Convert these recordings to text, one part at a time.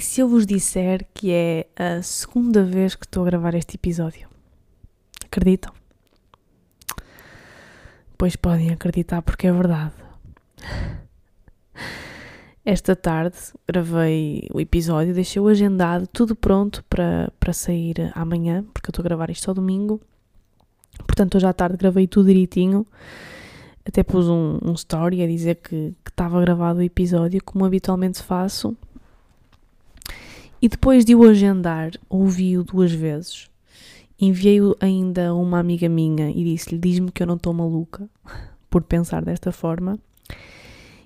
E se eu vos disser que é a segunda vez que estou a gravar este episódio? Acreditam? Pois podem acreditar porque é verdade. Esta tarde gravei o episódio, deixei-o agendado, tudo pronto para, para sair amanhã, porque eu estou a gravar isto ao domingo. Portanto, hoje à tarde gravei tudo direitinho. Até pus um, um story a dizer que, estava gravado o episódio, como habitualmente faço. E depois de o agendar, ouvi-o duas vezes. Enviei-o ainda a uma amiga minha e disse-lhe: Diz-me que eu não estou maluca por pensar desta forma.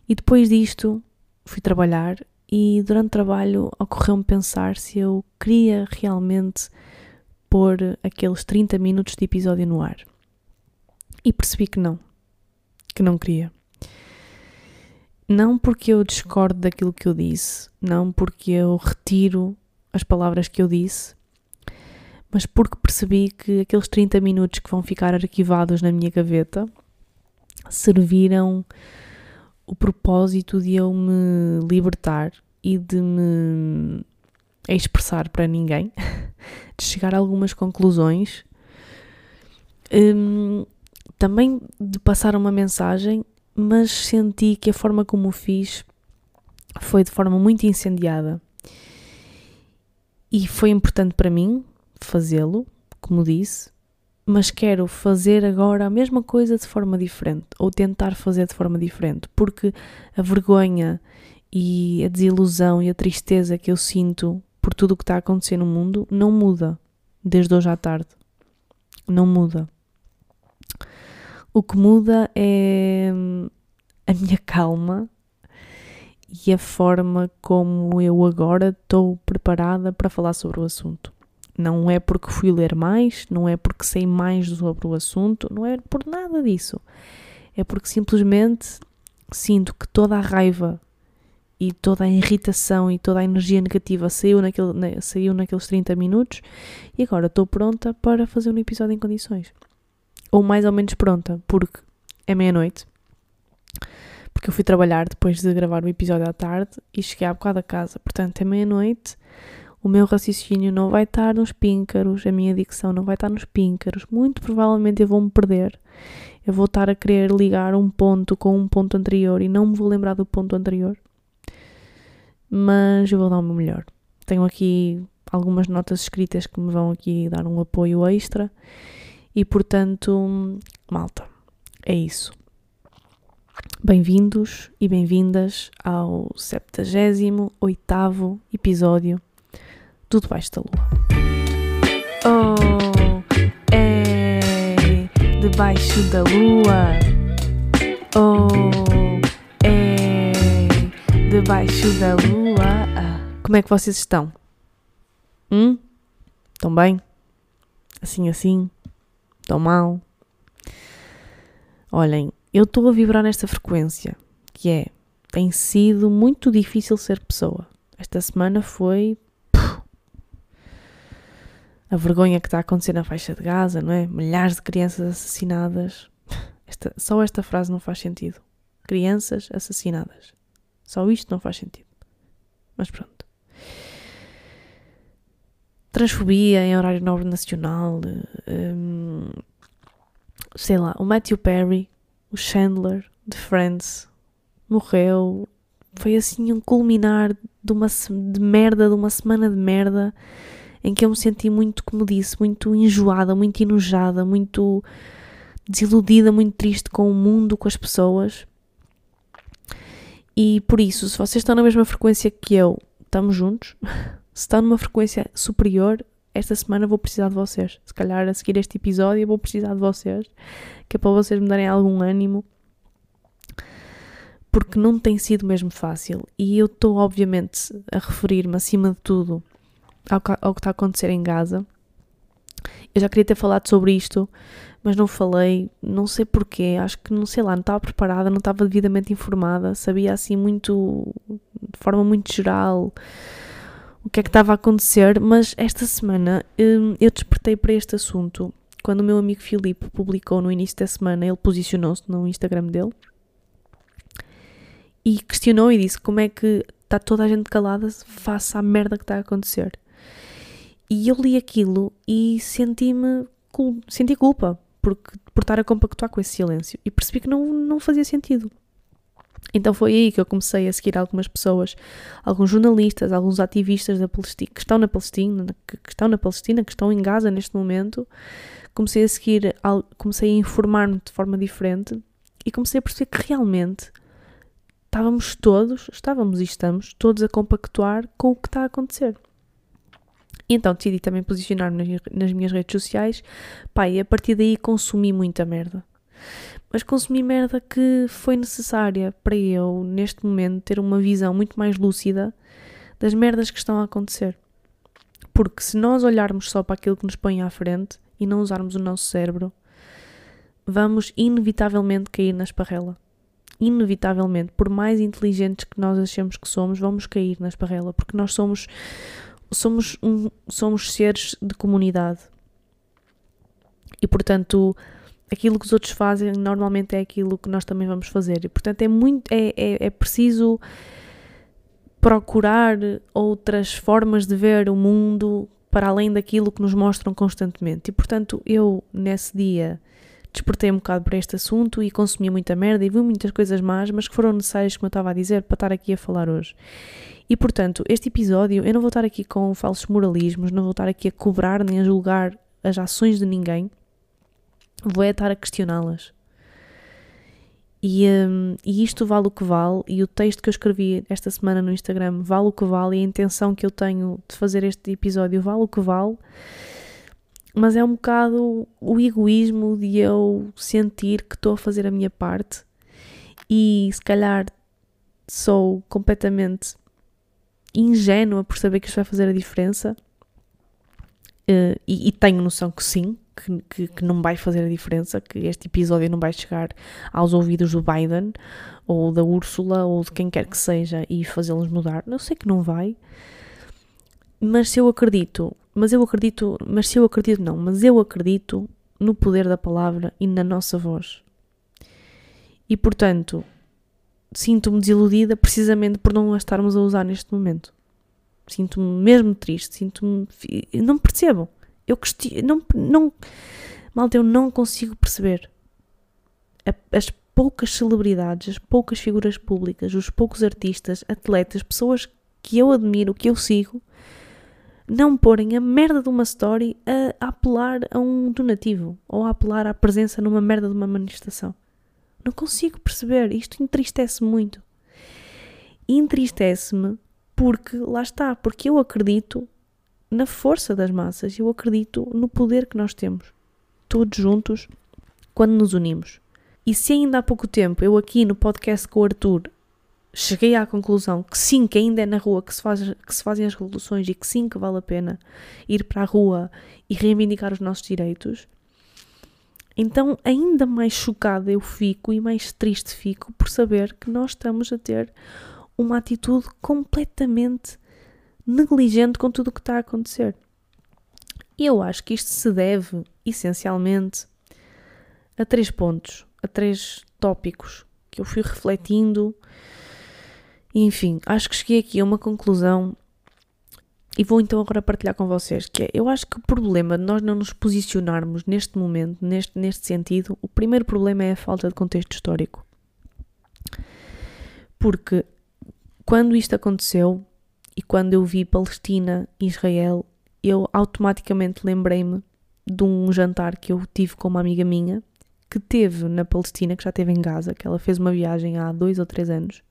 E depois disto, fui trabalhar e durante o trabalho ocorreu-me pensar se eu queria realmente pôr aqueles 30 minutos de episódio no ar. E percebi que não, que não queria. Não porque eu discordo daquilo que eu disse, não porque eu retiro as palavras que eu disse, mas porque percebi que aqueles 30 minutos que vão ficar arquivados na minha gaveta serviram o propósito de eu me libertar e de me expressar para ninguém, de chegar a algumas conclusões, um, também de passar uma mensagem, mas senti que a forma como o fiz foi de forma muito incendiada. E foi importante para mim fazê-lo, como disse, mas quero fazer agora a mesma coisa de forma diferente, ou tentar fazer de forma diferente, porque a vergonha e a desilusão e a tristeza que eu sinto por tudo o que está a acontecer no mundo não muda desde hoje à tarde. Não muda. O que muda é a minha calma e a forma como eu agora estou preparada para falar sobre o assunto. Não é porque fui ler mais, não é porque sei mais sobre o assunto, não é por nada disso. É porque simplesmente sinto que toda a raiva e toda a irritação e toda a energia negativa saiu, naquele, saiu naqueles 30 minutos e agora estou pronta para fazer um episódio em condições. Ou mais ou menos pronta, porque é meia-noite. Porque eu fui trabalhar depois de gravar o episódio à tarde e cheguei há bocado a casa. Portanto, é meia-noite o meu raciocínio não vai estar nos píncaros, a minha dicção não vai estar nos píncaros. Muito provavelmente eu vou-me perder. Eu vou estar a querer ligar um ponto com um ponto anterior e não me vou lembrar do ponto anterior. Mas eu vou dar o meu melhor. Tenho aqui algumas notas escritas que me vão aqui dar um apoio extra e, portanto, malta, é isso. Bem-vindos e bem-vindas ao 78 episódio tudo debaixo da lua. Oh, é debaixo da lua. Oh, é debaixo da lua. Como é que vocês estão? Hum? Estão bem? Assim, assim? Estão mal? Olhem, eu estou a vibrar nesta frequência, que é, tem sido muito difícil ser pessoa. Esta semana foi a vergonha que está a acontecer na faixa de Gaza, não é? Milhares de crianças assassinadas. Esta, só esta frase não faz sentido. Crianças assassinadas. Só isto não faz sentido. Mas pronto. Transfobia em horário nobre nacional. Um, sei lá, o Matthew Perry, o Chandler de Friends, morreu. Foi assim um culminar de uma de merda, de uma semana de merda em que eu me senti muito, como disse, muito enjoada, muito enojada, muito desiludida, muito triste com o mundo, com as pessoas. E por isso, se vocês estão na mesma frequência que eu, estamos juntos. Se estão numa frequência superior, esta semana vou precisar de vocês. Se calhar a seguir este episódio vou precisar de vocês, que é para vocês me darem algum ânimo. Porque não tem sido mesmo fácil. E eu estou, obviamente, a referir-me acima de tudo ao, ao que está a acontecer em Gaza. Eu já queria ter falado sobre isto, mas não falei, não sei porquê, acho que não sei lá, não estava preparada, não estava devidamente informada, sabia assim muito, de forma muito geral, o que é que estava a acontecer, mas esta semana hum, eu despertei para este assunto quando o meu amigo Filipe publicou no início da semana, ele posicionou-se no Instagram dele e questionou e disse como é que está toda a gente calada face à merda que está a acontecer. E eu li aquilo e senti-me, senti culpa porque, por estar a compactuar com esse silêncio e percebi que não, não fazia sentido. Então foi aí que eu comecei a seguir algumas pessoas, alguns jornalistas, alguns ativistas da Palestina, que estão na Palestina, que, que estão na Palestina, que estão em Gaza neste momento. Comecei a seguir, comecei a informar-me de forma diferente e comecei a perceber que realmente estávamos todos, estávamos e estamos todos a compactuar com o que está a acontecer. E então decidi também posicionar-me nas, nas, minhas redes sociais, pá, e a partir daí consumi muita merda. Mas consumi merda que foi necessária para eu, neste momento, ter uma visão muito mais lúcida das merdas que estão a acontecer. Porque se nós olharmos só para aquilo que nos põe à frente e não usarmos o nosso cérebro, vamos inevitavelmente cair na esparrela. Inevitavelmente, por mais inteligentes que nós achemos que somos, vamos cair na esparrela, porque nós somos somos um, somos seres de comunidade. E portanto, aquilo que os outros fazem normalmente é aquilo que nós também vamos fazer. E portanto é muito é, é, é preciso procurar outras formas de ver o mundo para além daquilo que nos mostram constantemente. E portanto, eu nesse dia despertei um bocado para este assunto e consumi muita merda e vi muitas coisas más, mas que foram necessárias, como eu estava a dizer, para estar aqui a falar hoje. E portanto, este episódio, eu não vou estar aqui com falsos moralismos, não vou estar aqui a cobrar nem a julgar as ações de ninguém, vou é estar a questioná-las. E, um, e isto vale o que vale, e o texto que eu escrevi esta semana no Instagram vale o que vale, e a intenção que eu tenho de fazer este episódio vale o que vale mas é um bocado o egoísmo de eu sentir que estou a fazer a minha parte e se calhar sou completamente ingênua por saber que isto vai fazer a diferença uh, e, e, tenho noção que sim, que, que, que, não vai fazer a diferença, que este episódio não vai chegar aos ouvidos do Biden ou da Úrsula ou de quem quer que seja e fazê-los mudar. Eu sei que não vai, mas se eu acredito mas eu acredito, mas se eu acredito não, mas eu acredito no poder da palavra e na nossa voz. E portanto, sinto-me desiludida precisamente por não a estarmos a usar neste momento. Sinto-me mesmo triste, sinto-me. Não percebo. Eu não, não. Malta, eu não consigo perceber. As poucas celebridades, as poucas figuras públicas, os poucos artistas, atletas, pessoas que eu admiro, que eu sigo, não porem a merda de uma story a, apelar a um donativo ou a apelar à presença numa merda de uma manifestação. Não consigo perceber. Isto entristece muito. Entristece-me porque, lá está, porque eu acredito na força das massas, eu acredito no poder que nós temos, todos juntos, quando nos unimos. E se ainda há pouco tempo eu aqui no podcast com o Arthur cheguei à conclusão que sim, que ainda é na rua que se, faz, que se fazem as revoluções e que sim, que vale a pena ir para a rua e reivindicar os nossos direitos, então ainda mais chocada eu fico e mais triste fico por saber que nós estamos a ter uma atitude completamente negligente com tudo o que está a acontecer. E eu acho que isto se deve essencialmente a três pontos, a três tópicos que eu fui refletindo enfim, acho que cheguei aqui a uma conclusão e vou então agora partilhar com vocês que é, eu acho que o problema de nós não nos posicionarmos neste momento, neste, neste sentido, o primeiro problema é a falta de contexto histórico. Porque quando isto aconteceu e quando eu vi Palestina e Israel, eu automaticamente lembrei-me de um jantar que eu tive com uma amiga minha que teve na Palestina, que já teve em Gaza, que ela fez uma viagem há dois ou três anos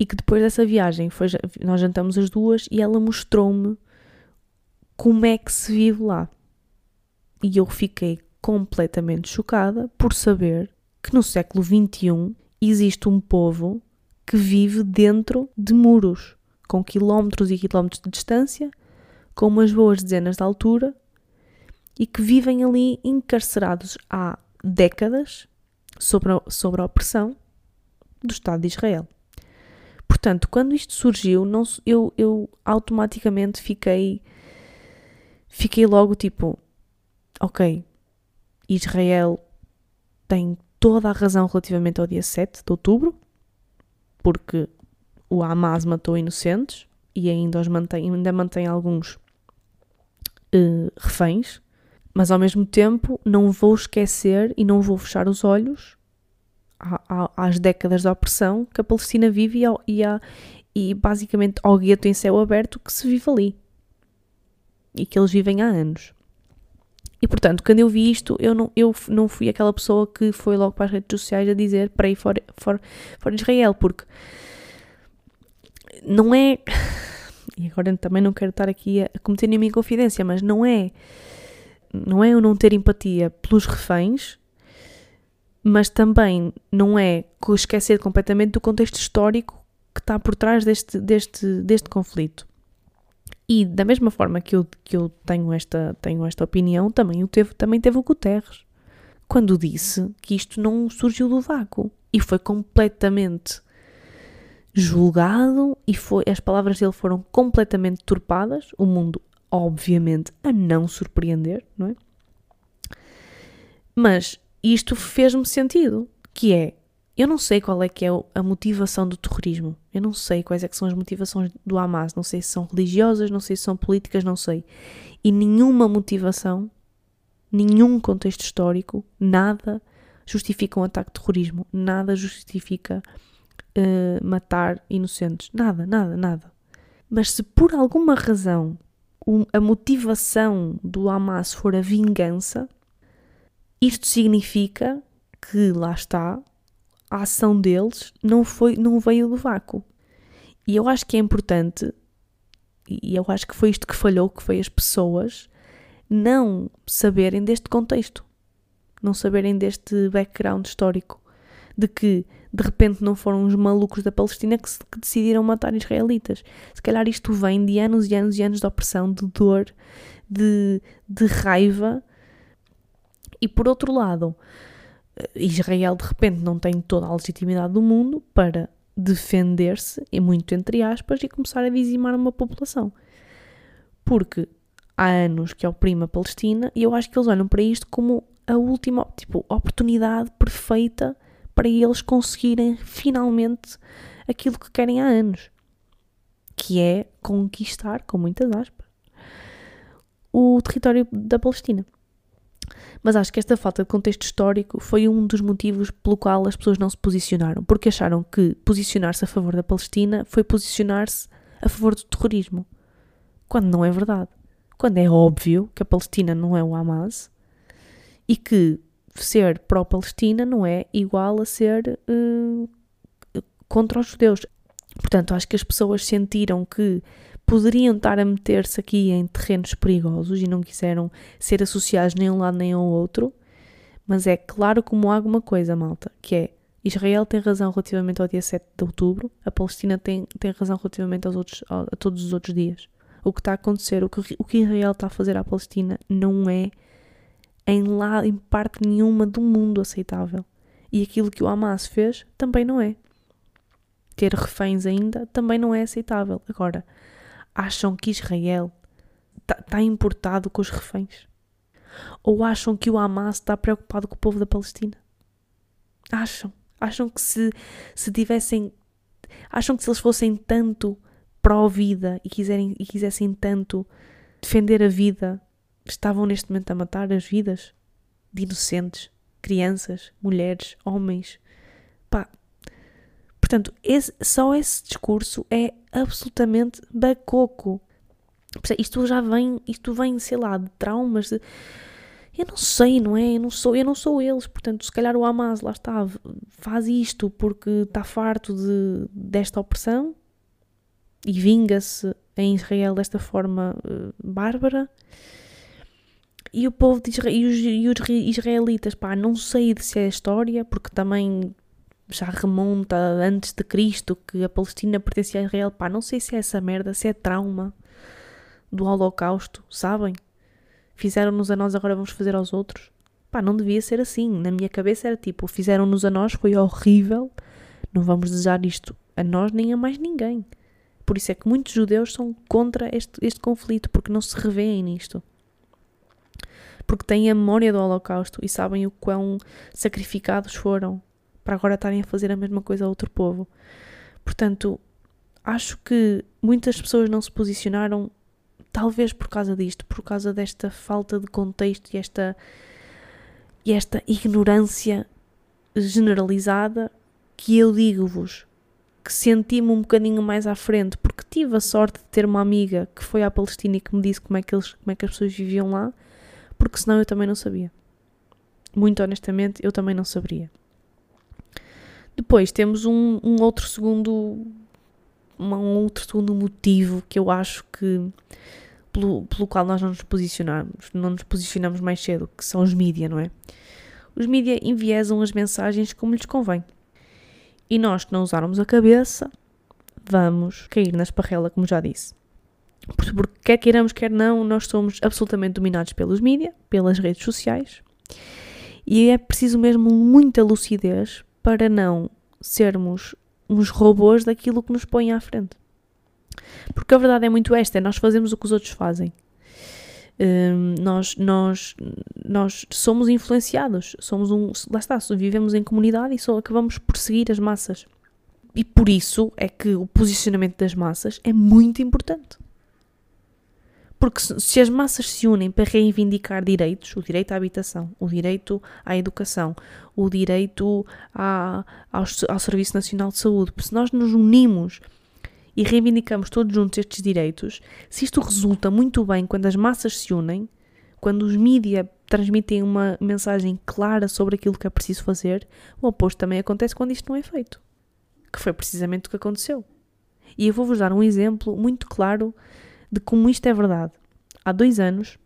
e que depois dessa viagem foi, nós jantamos as duas e ela mostrou-me como é que se vive lá. E eu fiquei completamente chocada por saber que no século XXI existe um povo que vive dentro de muros, com quilómetros e quilómetros de distância, com umas boas dezenas de altura e que vivem ali encarcerados há décadas sobre a, sobre a opressão do Estado de Israel. Portanto, quando isto surgiu, não, eu, eu automaticamente fiquei. Fiquei logo tipo: ok, Israel tem toda a razão relativamente ao dia 7 de outubro, porque o Hamas matou inocentes e ainda, os mantém, ainda mantém alguns uh, reféns, mas ao mesmo tempo não vou esquecer e não vou fechar os olhos às décadas de opressão que a Palestina vive e, ao, e, a, e basicamente ao gueto em céu aberto que se vive ali e que eles vivem há anos. E portanto, quando eu vi isto, eu não, eu não fui aquela pessoa que foi logo para as redes sociais a dizer pray for, for, for Israel, porque não é. E agora também não quero estar aqui a cometer nenhuma inconfidência, mas não é. Não é eu não ter empatia pelos reféns, mas também não é esquecer completamente do contexto histórico que está por trás deste, deste, deste conflito. E da mesma forma que eu, que eu tenho, esta, tenho esta opinião, também, o teve, também teve o Guterres. Quando disse que isto não surgiu do vácuo. E foi completamente julgado e foi, as palavras dele foram completamente turpadas. O mundo, obviamente, a não surpreender, não é? Mas isto fez-me sentido, que é eu não sei qual é que é a motivação do terrorismo. Eu não sei quais é que são as motivações do Hamas. Não sei se são religiosas, não sei se são políticas, não sei. E nenhuma motivação, nenhum contexto histórico, nada justifica um ataque de terrorismo. Nada justifica uh, matar inocentes. Nada, nada, nada. Mas se por alguma razão a motivação do Hamas for a vingança, isto significa que lá está a ação deles não foi não veio do vácuo. E eu acho que é importante e eu acho que foi isto que falhou, que foi as pessoas não saberem deste contexto, não saberem deste background histórico, de que de repente não foram os malucos da Palestina que, que decidiram matar israelitas. Se calhar isto vem de anos e anos e anos de opressão, de dor, de, de raiva. E por outro lado, Israel de repente não tem toda a legitimidade do mundo para defender-se, e muito entre aspas, e começar a dizimar uma população. Porque há anos que oprime a Palestina e eu acho que eles olham para isto como a última tipo, oportunidade perfeita para eles conseguirem finalmente aquilo que querem há anos, que é conquistar, com muitas aspas, o território da Palestina. Mas acho que esta falta de contexto histórico foi um dos motivos pelo qual as pessoas não se posicionaram, porque acharam que posicionar-se a favor da Palestina foi posicionar-se a favor do terrorismo, quando não é verdade. Quando é óbvio que a Palestina não é o Hamas e que ser pró-Palestina não é igual a ser uh, contra os judeus. Portanto, acho que as pessoas sentiram que poderiam estar a meter-se aqui em terrenos perigosos e não quiseram ser associados nem a um lado nem ao outro, mas é claro como há alguma coisa, malta, que é Israel tem razão relativamente ao dia 7 de outubro, a Palestina tem, tem razão relativamente aos outros, a, todos os outros dias. O que está a acontecer, o que, o que Israel está a fazer à Palestina não é em, lá, em parte nenhuma do mundo aceitável. E aquilo que o Hamas fez também não é. Ter reféns ainda também não é aceitável. Agora, acham que Israel está tá importado com os reféns? Ou acham que o Hamas está preocupado com o povo da Palestina? Acham. Acham que se, se tivessem. Acham que se eles fossem tanto pró-vida e, quiserem, e quisessem tanto defender a vida, estavam neste momento a matar as vidas de inocentes, crianças, mulheres, homens. Pá, Portanto, esse, só esse discurso é absolutamente bacoco. Isto já vem, isto vem, sei lá, de traumas. De... Eu não sei, não é? Eu não sou, eu não sou eles. Portanto, se calhar o Hamas lá está, faz isto porque está farto de, desta opressão e vinga-se em Israel desta forma uh, bárbara. E o povo de Israel, e os, e os israelitas, pá, não sei se é história, porque também já remonta antes de Cristo que a Palestina pertencia a Israel. Pá, não sei se é essa merda, se é trauma do Holocausto, sabem? Fizeram-nos a nós, agora vamos fazer aos outros. Pá, não devia ser assim. Na minha cabeça era tipo, fizeram-nos a nós, foi horrível, não vamos desejar isto a nós nem a mais ninguém. Por isso é que muitos judeus são contra este, este conflito, porque não se revêem nisto. Porque têm a memória do Holocausto e sabem o quão sacrificados foram para agora estarem a fazer a mesma coisa a outro povo. Portanto, acho que muitas pessoas não se posicionaram, talvez por causa disto, por causa desta falta de contexto e esta, e esta ignorância generalizada que eu digo-vos que senti-me um bocadinho mais à frente, porque tive a sorte de ter uma amiga que foi à Palestina e que me disse como é que, eles, como é que as pessoas viviam lá, porque senão eu também não sabia. Muito honestamente, eu também não saberia. Depois temos um, um outro segundo um outro segundo motivo que eu acho que pelo, pelo qual nós não nos posicionamos, não nos posicionamos mais cedo, que são os mídia, não é? Os mídia enviesam as mensagens como lhes convém. E nós que não usarmos a cabeça, vamos cair na esparrela, como já disse. Porque quer queiramos, quer não, nós somos absolutamente dominados pelos mídia, pelas redes sociais. E é preciso mesmo muita lucidez para não sermos uns robôs daquilo que nos põe à frente. Porque a verdade é muito esta: é nós fazemos o que os outros fazem. Um, nós, nós, nós somos influenciados, somos um, lá está, vivemos em comunidade e só acabamos por seguir as massas. E por isso é que o posicionamento das massas é muito importante. Porque se as massas se unem para reivindicar direitos, o direito à habitação, o direito à educação, o direito à, ao, ao Serviço Nacional de Saúde, se nós nos unimos e reivindicamos todos juntos estes direitos, se isto resulta muito bem quando as massas se unem, quando os mídias transmitem uma mensagem clara sobre aquilo que é preciso fazer, o oposto também acontece quando isto não é feito. Que foi precisamente o que aconteceu. E eu vou-vos dar um exemplo muito claro de como isto é verdade. Há dois anos,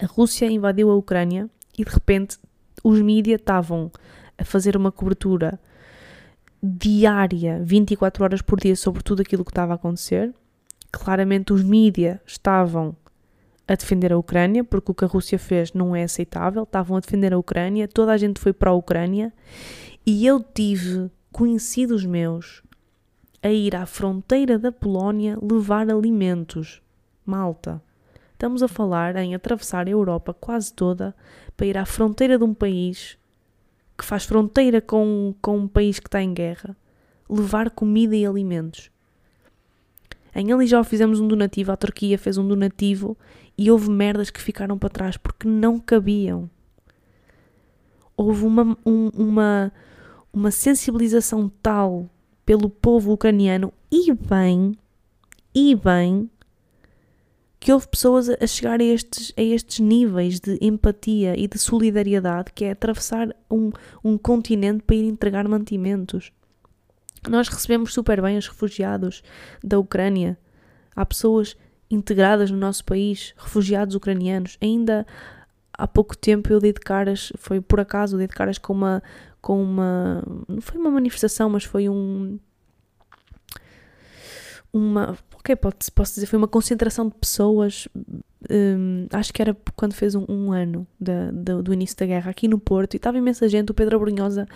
a Rússia invadiu a Ucrânia e de repente os mídias estavam a fazer uma cobertura diária, 24 horas por dia, sobre tudo aquilo que estava a acontecer. Claramente, os mídias estavam a defender a Ucrânia, porque o que a Rússia fez não é aceitável. Estavam a defender a Ucrânia, toda a gente foi para a Ucrânia e eu tive conhecidos meus a ir à fronteira da Polónia levar alimentos. Malta. Estamos a falar em atravessar a Europa quase toda para ir à fronteira de um país que faz fronteira com, com um país que está em guerra, levar comida e alimentos. Em Alijó fizemos um donativo, a Turquia fez um donativo e houve merdas que ficaram para trás porque não cabiam. Houve uma, um, uma, uma sensibilização tal pelo povo ucraniano e bem, e bem, que houve pessoas a chegar a estes, a estes níveis de empatia e de solidariedade, que é atravessar um, um continente para ir entregar mantimentos. Nós recebemos super bem os refugiados da Ucrânia. Há pessoas integradas no nosso país, refugiados ucranianos. Ainda há pouco tempo eu dei de caras, foi por acaso, dei de caras com uma, com uma, não foi uma manifestação, mas foi um, uma, ok, pode, posso dizer, foi uma concentração de pessoas, um, acho que era quando fez um, um ano da, da, do início da guerra, aqui no Porto, e estava imensa gente, o Pedro Abrunhosa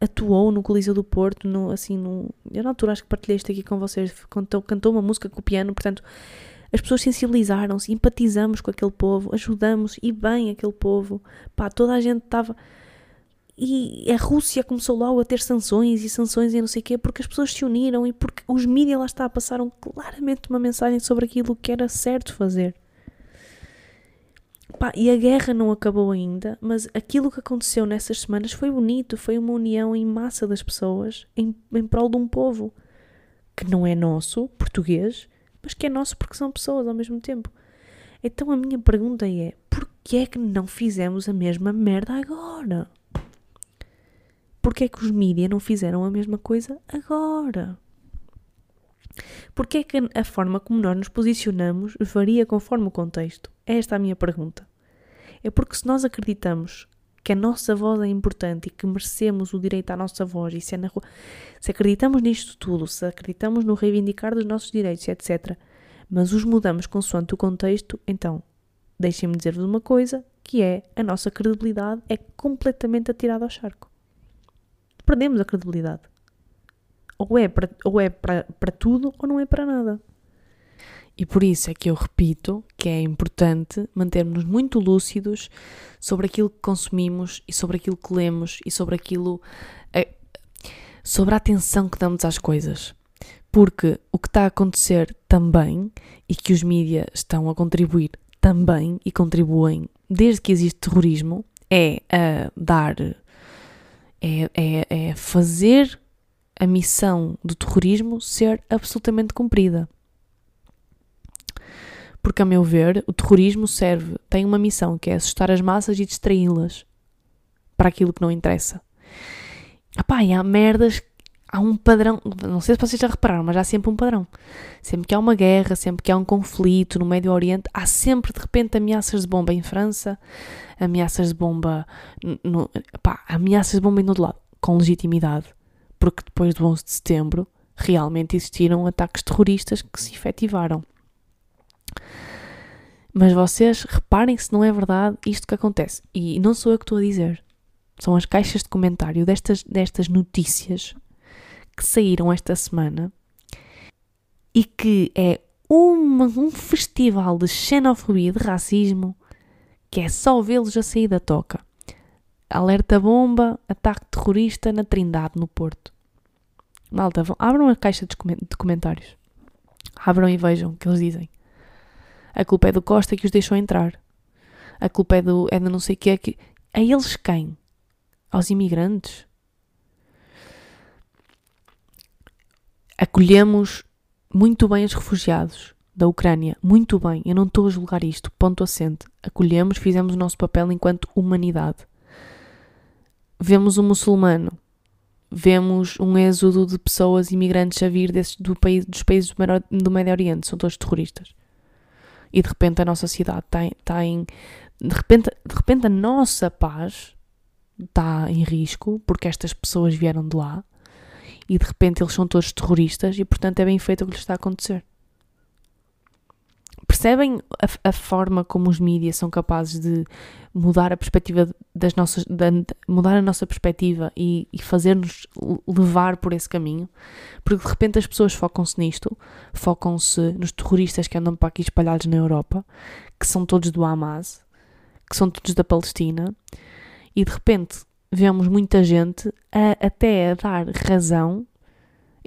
atuou no Coliseu do Porto, no, assim, no, eu na altura acho que partilhei isto aqui com vocês, cantou, cantou uma música com o piano, portanto, as pessoas sensibilizaram-se, empatizamos com aquele povo, ajudamos, e bem aquele povo, pá, toda a gente estava e a Rússia começou logo a ter sanções e sanções e não sei o quê, porque as pessoas se uniram e porque os mídias lá está passaram claramente uma mensagem sobre aquilo que era certo fazer. Pá, e a guerra não acabou ainda, mas aquilo que aconteceu nessas semanas foi bonito, foi uma união em massa das pessoas em, em prol de um povo que não é nosso, português, mas que é nosso porque são pessoas ao mesmo tempo. Então a minha pergunta é: porquê é que não fizemos a mesma merda agora? Porquê é que os mídias não fizeram a mesma coisa agora? Porquê é que a forma como nós nos posicionamos varia conforme o contexto? É esta a minha pergunta. É porque se nós acreditamos que a nossa voz é importante e que merecemos o direito à nossa voz, e se, é na, se acreditamos nisto tudo, se acreditamos no reivindicar dos nossos direitos, etc., mas os mudamos consoante o contexto, então deixem-me dizer-vos uma coisa, que é a nossa credibilidade é completamente atirada ao charco perdemos a credibilidade. Ou é para, ou é para, para tudo ou não é para nada. E por isso é que eu repito que é importante mantermos-nos muito lúcidos sobre aquilo que consumimos e sobre aquilo que lemos e sobre aquilo. sobre a atenção que damos às coisas. Porque o que está a acontecer também, e que os mídias estão a contribuir também, e contribuem desde que existe terrorismo, é a dar, é, é, é fazer a missão do terrorismo ser absolutamente cumprida. Porque, a meu ver, o terrorismo serve, tem uma missão que é assustar as massas e distraí-las para aquilo que não interessa. Epá, e há merdas, há um padrão, não sei se vocês já repararam, mas há sempre um padrão. Sempre que há uma guerra, sempre que há um conflito no Médio Oriente, há sempre de repente ameaças de bomba em França, ameaças de bomba, no, epá, ameaças de bomba em todo lado, com legitimidade. Porque depois do 11 de setembro, realmente existiram ataques terroristas que se efetivaram. Mas vocês reparem se não é verdade isto que acontece. E não sou eu que estou a dizer. São as caixas de comentário destas, destas notícias que saíram esta semana e que é um festival de xenofobia e de racismo que é só vê-los a sair da toca. Alerta bomba, ataque terrorista na Trindade, no Porto. Malta, abram a caixa de comentários. Abram e vejam o que eles dizem. A culpa é do Costa que os deixou entrar. A culpa é do é de não sei o que é que. A eles quem? Aos imigrantes? Acolhemos muito bem os refugiados da Ucrânia. Muito bem. Eu não estou a julgar isto. Ponto assente. Acolhemos, fizemos o nosso papel enquanto humanidade. Vemos um muçulmano. Vemos um êxodo de pessoas imigrantes a vir desses, do país, dos países do Médio Oriente. São todos terroristas e de repente a nossa cidade está em, de, repente, de repente a nossa paz está em risco porque estas pessoas vieram de lá e de repente eles são todos terroristas e portanto é bem feito o que lhes está a acontecer. Percebem a, a forma como os mídias são capazes de mudar a perspectiva das nossas, de, mudar a nossa perspectiva e, e fazer-nos levar por esse caminho? Porque de repente as pessoas focam-se nisto, focam-se nos terroristas que andam para aqui espalhados na Europa, que são todos do Hamas, que são todos da Palestina, e de repente vemos muita gente a, até a dar razão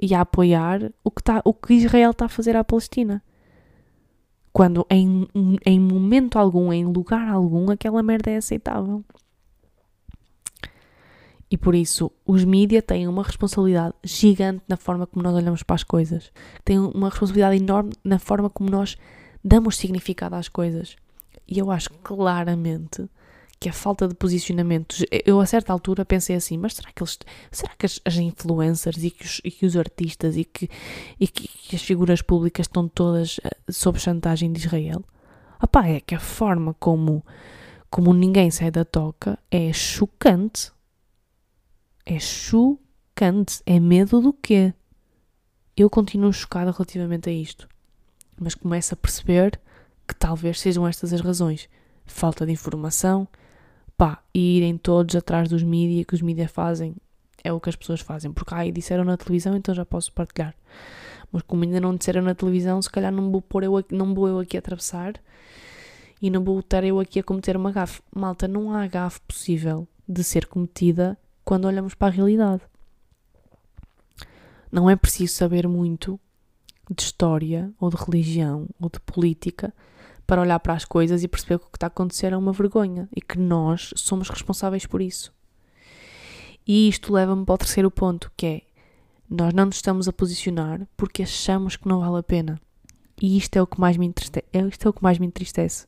e a apoiar o que, tá, o que Israel está a fazer à Palestina quando em, em momento algum, em lugar algum, aquela merda é aceitável. E por isso, os mídias têm uma responsabilidade gigante na forma como nós olhamos para as coisas. Têm uma responsabilidade enorme na forma como nós damos significado às coisas. E eu acho claramente que a falta de posicionamentos. Eu, a certa altura, pensei assim: mas será que eles. Será que as, as influencers e que, os, e que os artistas e que, e que, que, as figuras públicas estão todas uh, sob chantagem de Israel? Opá, é que a forma como, como ninguém sai da toca é chocante. É chocante. É medo do quê? Eu continuo chocada relativamente a isto. Mas começo a perceber que talvez sejam estas as razões. Falta de informação, pá, e irem todos atrás dos mídias que os mídias fazem é o que as pessoas fazem, porque ai, disseram na televisão, então já posso partilhar. Mas como ainda não disseram na televisão, se calhar não vou pôr eu não vou eu aqui atravessar e não vou estar eu aqui a cometer uma gafe. Malta, não há gafe possível de ser cometida quando olhamos para a realidade. Não é preciso saber muito de história ou de religião ou de política para olhar para as coisas e perceber que o que está a acontecer é uma vergonha e que nós somos responsáveis por isso. E isto leva-me para o terceiro ponto, que é nós não nos estamos a posicionar porque achamos que não vale a pena. E isto é o que mais me entristece. É, isto é o que mais me entristece.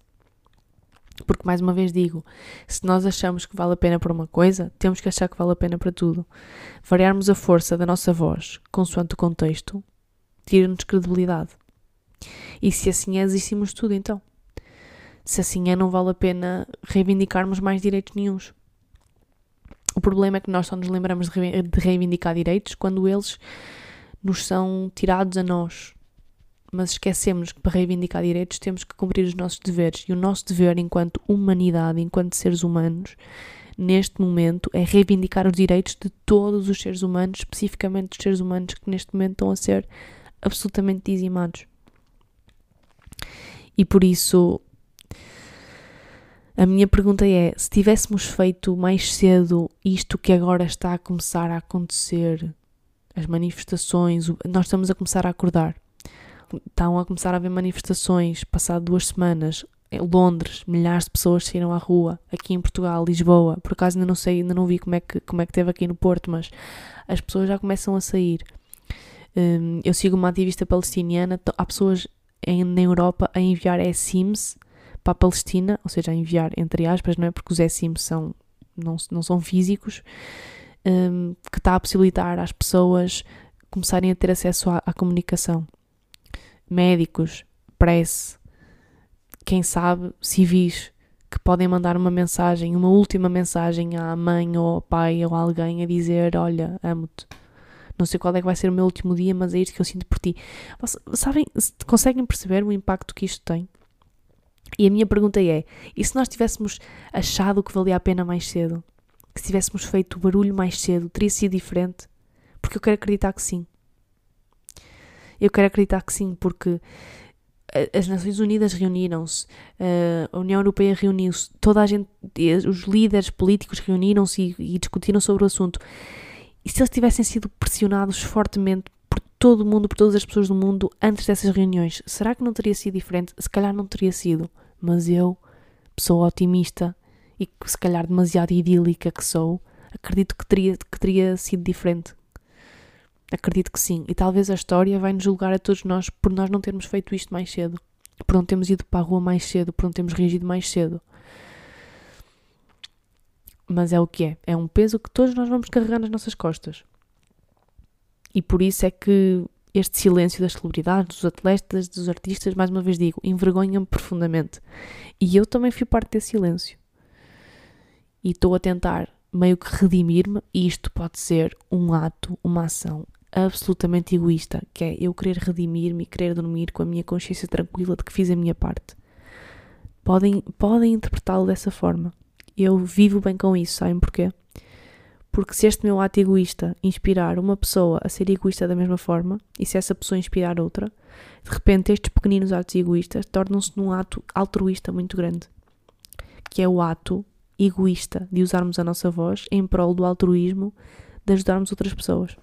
Porque, mais uma vez digo, se nós achamos que vale a pena para uma coisa, temos que achar que vale a pena para tudo. Variarmos a força da nossa voz, consoante o contexto, tira-nos credibilidade. E se assim é, existimos tudo então. Se assim é, não vale a pena reivindicarmos mais direitos nenhums. O problema é que nós só nos lembramos de reivindicar direitos quando eles nos são tirados a nós. Mas esquecemos que para reivindicar direitos temos que cumprir os nossos deveres. E o nosso dever, enquanto humanidade, enquanto seres humanos, neste momento, é reivindicar os direitos de todos os seres humanos, especificamente dos seres humanos que neste momento estão a ser absolutamente dizimados. E por isso a minha pergunta é: se tivéssemos feito mais cedo isto que agora está a começar a acontecer as manifestações, nós estamos a começar a acordar. Estão a começar a haver manifestações, passado duas semanas, em Londres, milhares de pessoas saíram à rua, aqui em Portugal, Lisboa, por acaso ainda não sei, ainda não vi como é que, como é que teve aqui no Porto, mas as pessoas já começam a sair. Um, eu sigo uma ativista palestiniana, há pessoas em, na Europa a enviar SIMs para a Palestina, ou seja, a enviar entre aspas, não é? Porque os SIMs são, não, não são físicos, um, que está a possibilitar às pessoas começarem a ter acesso à, à comunicação. Médicos, presse, quem sabe, civis que podem mandar uma mensagem, uma última mensagem à mãe ou ao pai ou a alguém a dizer: Olha, amo-te. Não sei qual é que vai ser o meu último dia, mas é isto que eu sinto por ti. Vocês, sabem, conseguem perceber o impacto que isto tem? E a minha pergunta é: e se nós tivéssemos achado que valia a pena mais cedo? Que se tivéssemos feito o barulho mais cedo, teria sido diferente? Porque eu quero acreditar que sim. Eu quero acreditar que sim, porque as Nações Unidas reuniram-se, a União Europeia reuniu-se, toda a gente, os líderes políticos reuniram-se e, e, discutiram sobre o assunto. E se eles tivessem sido pressionados fortemente por todo o mundo, por todas as pessoas do mundo, antes dessas reuniões, será que não teria sido diferente? Se calhar não teria sido, mas eu, pessoa otimista e se calhar demasiado idílica que sou, acredito que teria, que teria sido diferente. Acredito que sim. E talvez a história vai nos julgar a todos nós por nós não termos feito isto mais cedo. Por não termos ido para a rua mais cedo, por não termos reagido mais cedo. Mas é o que é. É um peso que todos nós vamos carregar nas nossas costas. E por isso é que este silêncio das celebridades, dos atletas, dos artistas, mais uma vez digo, envergonha-me profundamente. E eu também fui parte desse silêncio. E estou a tentar meio que redimir-me, e isto pode ser um ato, uma ação absolutamente egoísta, que é eu querer redimir-me e querer dormir com a minha consciência tranquila de que fiz a minha parte. Podem, podem interpretá-lo dessa forma. Eu vivo bem com isso, sabem porquê? Porque se este meu ato egoísta inspirar uma pessoa a ser egoísta da mesma forma, e se essa pessoa inspirar outra, de repente estes pequeninos atos egoístas tornam-se num ato altruísta muito grande, que é o ato egoísta de usarmos a nossa voz em prol do altruísmo de ajudarmos outras pessoas.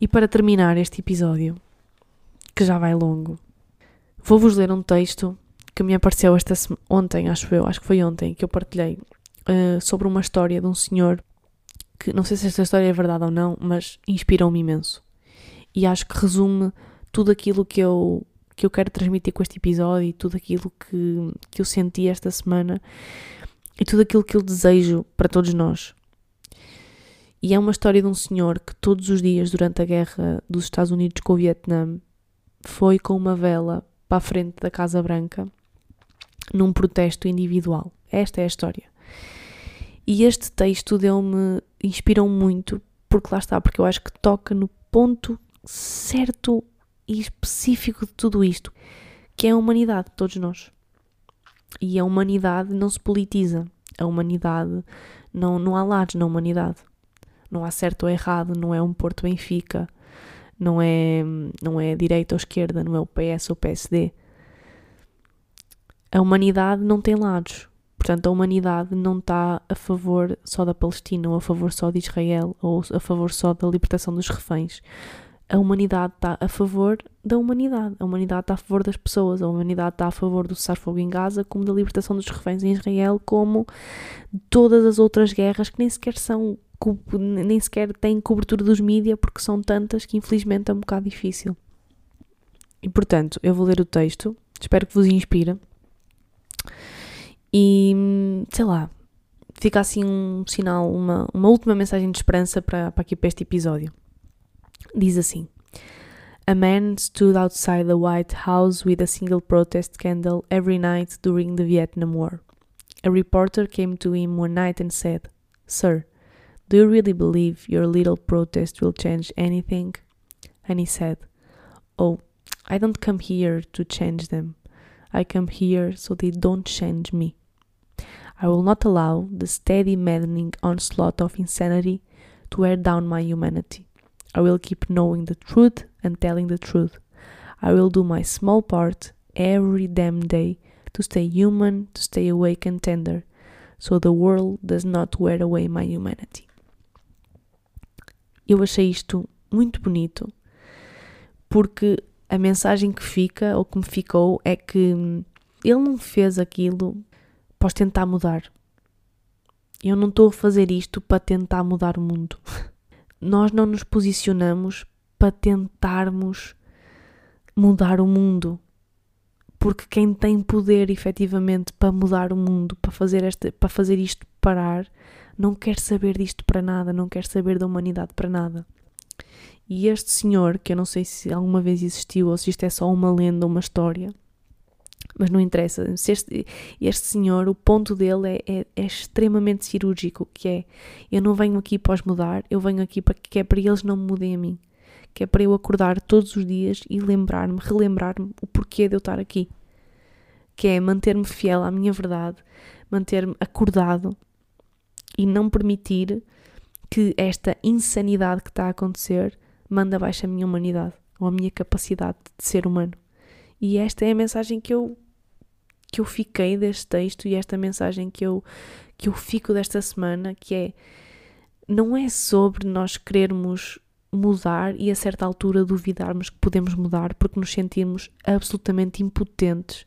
E para terminar este episódio, que já vai longo, vou-vos ler um texto que me apareceu esta ontem, acho eu, acho que foi ontem, que eu partilhei uh, sobre uma história de um senhor que não sei se esta história é verdade ou não, mas inspirou-me imenso. E acho que resume tudo aquilo que eu, que eu quero transmitir com este episódio e tudo aquilo que, que eu senti esta semana e tudo aquilo que eu desejo para todos nós. E é uma história de um senhor que todos os dias durante a guerra dos Estados Unidos com o Vietnã foi com uma vela para a frente da Casa Branca num protesto individual. Esta é a história. E este texto deu-me, inspirou muito, porque lá está, porque eu acho que toca no ponto certo e específico de tudo isto, que é a humanidade, todos nós. E a humanidade não se politiza. A humanidade não, não há lados na humanidade não há certo ou errado, não é um Porto Benfica, não é, não é direita ou esquerda, não é o PS ou o PSD. A humanidade não tem lados. Portanto, a humanidade não está a favor só da Palestina, ou a favor só de Israel, ou a favor só da libertação dos reféns. A humanidade está a favor da humanidade. A humanidade está a favor das pessoas. A humanidade está a favor do cessar-fogo em Gaza, como da libertação dos reféns em Israel, como todas as outras guerras que nem sequer são nem sequer têm cobertura dos mídias porque são tantas que infelizmente é um bocado difícil. E portanto, eu vou ler o texto, espero que vos inspire. E sei lá, fica assim um sinal, uma, uma última mensagem de esperança para, para aqui para este episódio. Diz assim: A man stood outside the White House with a single protest candle every night during the Vietnam War. A reporter came to him one night and said, Sir, Do you really believe your little protest will change anything? And he said, Oh, I don't come here to change them. I come here so they don't change me. I will not allow the steady, maddening onslaught of insanity to wear down my humanity. I will keep knowing the truth and telling the truth. I will do my small part every damn day to stay human, to stay awake and tender, so the world does not wear away my humanity. eu achei isto muito bonito, porque a mensagem que fica, ou que me ficou, é que ele não fez aquilo para tentar mudar. Eu não estou a fazer isto para tentar mudar o mundo. Nós não nos posicionamos para tentarmos mudar o mundo. Porque quem tem poder efetivamente para mudar o mundo, para fazer, esta, para fazer isto parar, não quer saber disto para nada, não quer saber da humanidade para nada. E este senhor, que eu não sei se alguma vez existiu ou se isto é só uma lenda, uma história, mas não interessa. Este, este senhor, o ponto dele é, é, é, extremamente cirúrgico, que é, eu não venho aqui para os mudar, eu venho aqui para que é para eles não me mudem a mim. Que é para eu acordar todos os dias e lembrar-me, relembrar-me o porquê de eu estar aqui. Que é manter-me fiel à minha verdade, manter-me acordado e não permitir que esta insanidade que está a acontecer manda abaixo a minha humanidade ou a minha capacidade de ser humano. E esta é a mensagem que eu que eu fiquei deste texto e esta mensagem que eu que eu fico desta semana, que é não é sobre nós querermos mudar e a certa altura duvidarmos que podemos mudar porque nos sentimos absolutamente impotentes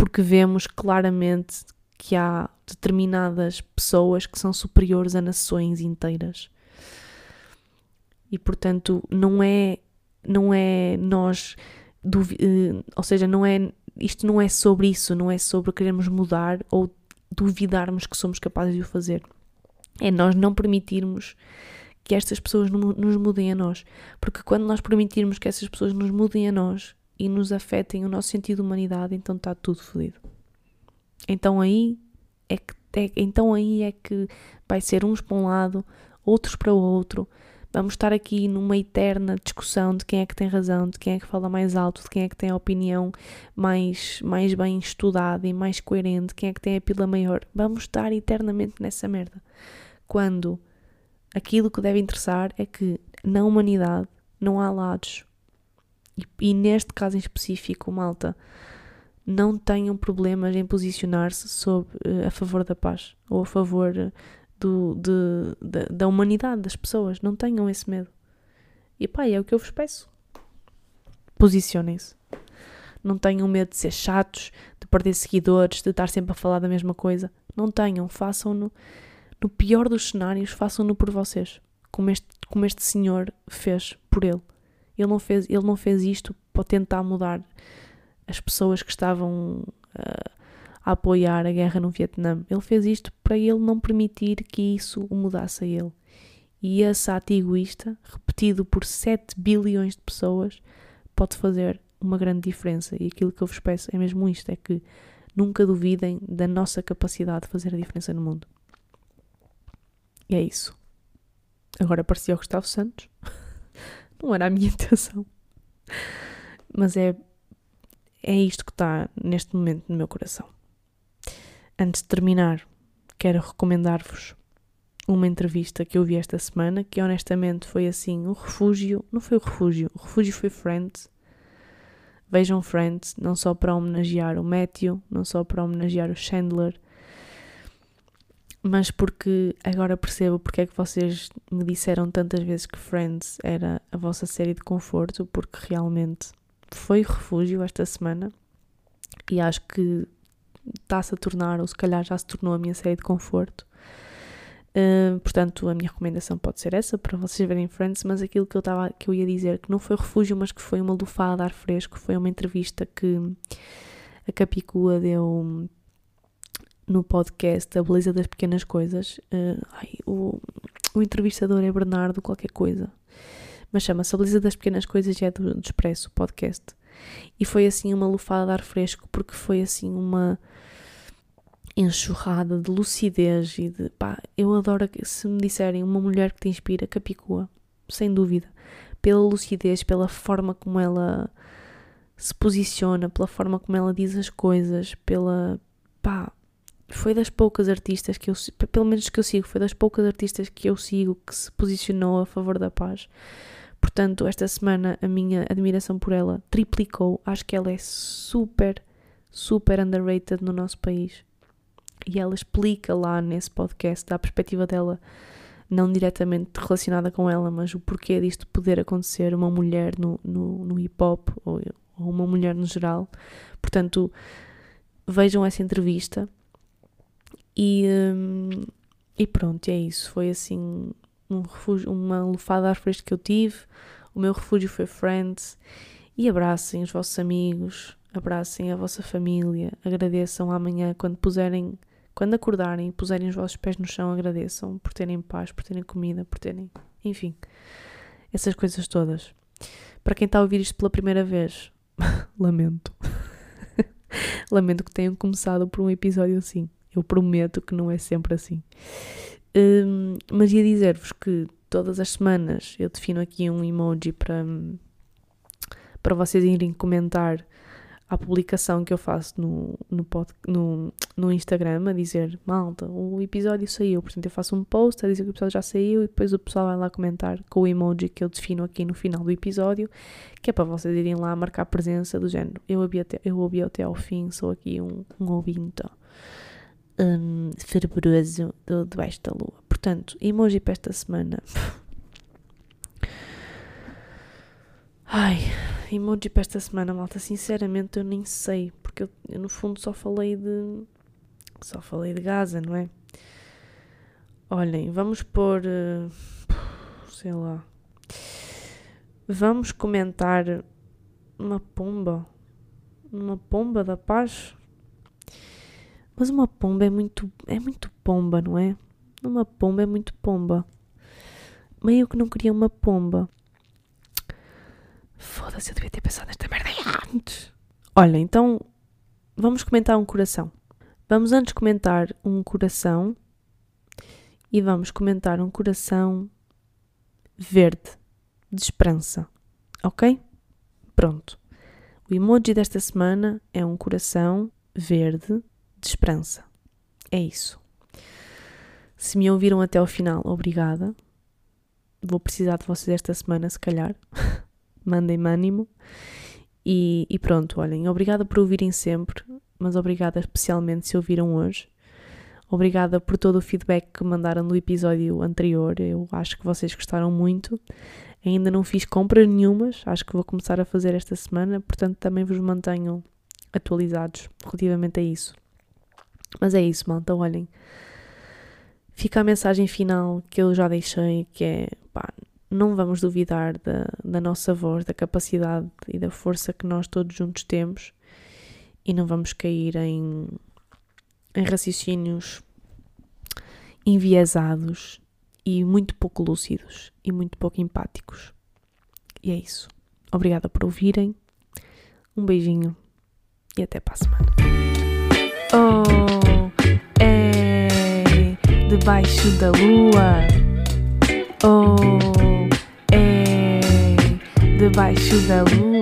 porque vemos claramente que há determinadas pessoas que são superiores a nações inteiras. E portanto, não é não é nós uh, ou seja, não é isto não é sobre isso, não é sobre querermos mudar ou duvidarmos que somos capazes de o fazer. É nós não permitirmos que estas pessoas nos mudem a nós. Porque quando nós permitirmos que essas pessoas nos mudem a nós e nos afetem o nosso sentido de humanidade, então está tudo fodido. Então aí é que é, então aí é que vai ser uns para um lado, outros para o outro, Vamos estar aqui numa eterna discussão de quem é que tem razão, de quem é que fala mais alto, de quem é que tem a opinião mais, mais bem estudada e mais coerente, quem é que tem a pila maior. Vamos estar eternamente nessa merda. Quando aquilo que deve interessar é que na humanidade não há lados. E, e neste caso em específico, malta, não tenham problemas em posicionar-se uh, a favor da paz ou a favor do, de, de, da humanidade das pessoas. Não tenham esse medo. E pá, é o que eu vos peço. Posicionem-se. Não tenham medo de ser chatos, de perder seguidores, de estar sempre a falar da mesma coisa. Não tenham. Façam-no. No pior dos cenários, façam-no por vocês. Como este, como este senhor fez por ele. Ele não fez, ele não fez isto para tentar mudar as pessoas que estavam uh, a apoiar a guerra no Vietnã. Ele fez isto para ele não permitir que isso o mudasse a ele. E esse ato egoísta, repetido por 7 bilhões de pessoas, pode fazer uma grande diferença. E aquilo que eu vos peço é mesmo isto: é que nunca duvidem da nossa capacidade de fazer a diferença no mundo. E é isso. Agora aparecia o Gustavo Santos. Não era a minha intenção. Mas é, é isto que está neste momento no meu coração. Antes de terminar, quero recomendar-vos uma entrevista que eu vi esta semana, que honestamente foi assim, o refúgio, não foi o refúgio, o refúgio foi Friends. Vejam Friends, não só para homenagear o Matthew, não só para homenagear o Chandler, mas porque agora percebo porque é que vocês me disseram tantas vezes que Friends era a vossa série de conforto, porque realmente foi refúgio esta semana e acho que está-se a tornar, ou se calhar já se tornou a minha série de conforto. Uh, portanto, a minha recomendação pode ser essa para vocês verem Friends, mas aquilo que eu, tava, que eu ia dizer, que não foi refúgio, mas que foi uma lufada de ar fresco, foi uma entrevista que a Capicua deu no podcast A Beleza das Pequenas Coisas. Uh, ai, o, o entrevistador é Bernardo qualquer coisa, mas chama-se A Beleza das Pequenas Coisas e é do, Expresso, podcast. E foi assim uma lufada de ar fresco, porque foi assim uma enxurrada de lucidez e de pá, eu adoro se me disserem uma mulher que te inspira, Capicua, sem dúvida, pela lucidez, pela forma como ela se posiciona, pela forma como ela diz as coisas, pela pá, foi das poucas artistas que eu, pelo menos que eu sigo, foi das poucas artistas que eu sigo que se posicionou a favor da paz. Portanto, esta semana a minha admiração por ela triplicou. Acho que ela é super, super underrated no nosso país. E ela explica lá nesse podcast, da perspectiva dela, não diretamente relacionada com ela, mas o porquê disto poder acontecer, uma mulher no, no, no hip hop ou, ou uma mulher no geral. Portanto, vejam essa entrevista e, hum, e pronto, é isso. Foi assim um refúgio, uma lufada de ar fresco que eu tive. O meu refúgio foi Friends. E abracem os vossos amigos, abracem a vossa família, agradeçam amanhã quando puserem, quando acordarem e puserem os vossos pés no chão, agradeçam por terem paz, por terem comida, por terem, enfim, essas coisas todas. Para quem está a ouvir isto pela primeira vez, lamento. lamento que tenham começado por um episódio assim. Eu prometo que não é sempre assim. Um, mas ia dizer-vos que todas as semanas eu defino aqui um emoji para, para vocês irem comentar a publicação que eu faço no, no, pod, no, no Instagram a dizer malta, o episódio saiu. Portanto, eu faço um post a dizer que o episódio já saiu e depois o pessoal vai lá comentar com o emoji que eu defino aqui no final do episódio, que é para vocês irem lá marcar presença do género. Eu ouvi até, eu ouvi até ao fim, sou aqui um, um ouvinte um, fervoroso do Debaixo da Lua. Portanto, emoji para esta semana. Ai, emoji para esta semana, malta. Sinceramente, eu nem sei, porque eu, eu, no fundo só falei de. Só falei de Gaza, não é? Olhem, vamos pôr. Uh, sei lá. Vamos comentar uma pomba. Uma pomba da paz. Mas uma pomba é muito. É muito pomba, não é? Uma pomba é muito pomba. Meio que não queria uma pomba. Foda-se, eu devia ter pensado nesta merda antes. Olha, então vamos comentar um coração. Vamos antes comentar um coração e vamos comentar um coração verde, de esperança. Ok? Pronto. O emoji desta semana é um coração verde de esperança. É isso. Se me ouviram até ao final, obrigada. Vou precisar de vocês esta semana, se calhar. mandem-me ânimo. E, e, pronto, olhem, obrigada por ouvirem sempre, mas obrigada especialmente se ouviram hoje. Obrigada por todo o feedback que mandaram no episódio anterior. Eu acho que vocês gostaram muito. Ainda não fiz compras nenhumas, acho que vou começar a fazer esta semana, portanto também vos mantenho atualizados relativamente a isso. Mas é isso, malta, olhem. Fica a mensagem final que eu já deixei, que é pá, não vamos duvidar da, da nossa voz, da capacidade e da força que nós todos juntos temos e não vamos cair em, em raciocínios enviesados e muito pouco lúcidos e muito pouco empáticos. E é isso. Obrigada por ouvirem. Um beijinho e até para a semana. Oh, debaixo da lua. Oh debaixo da lua.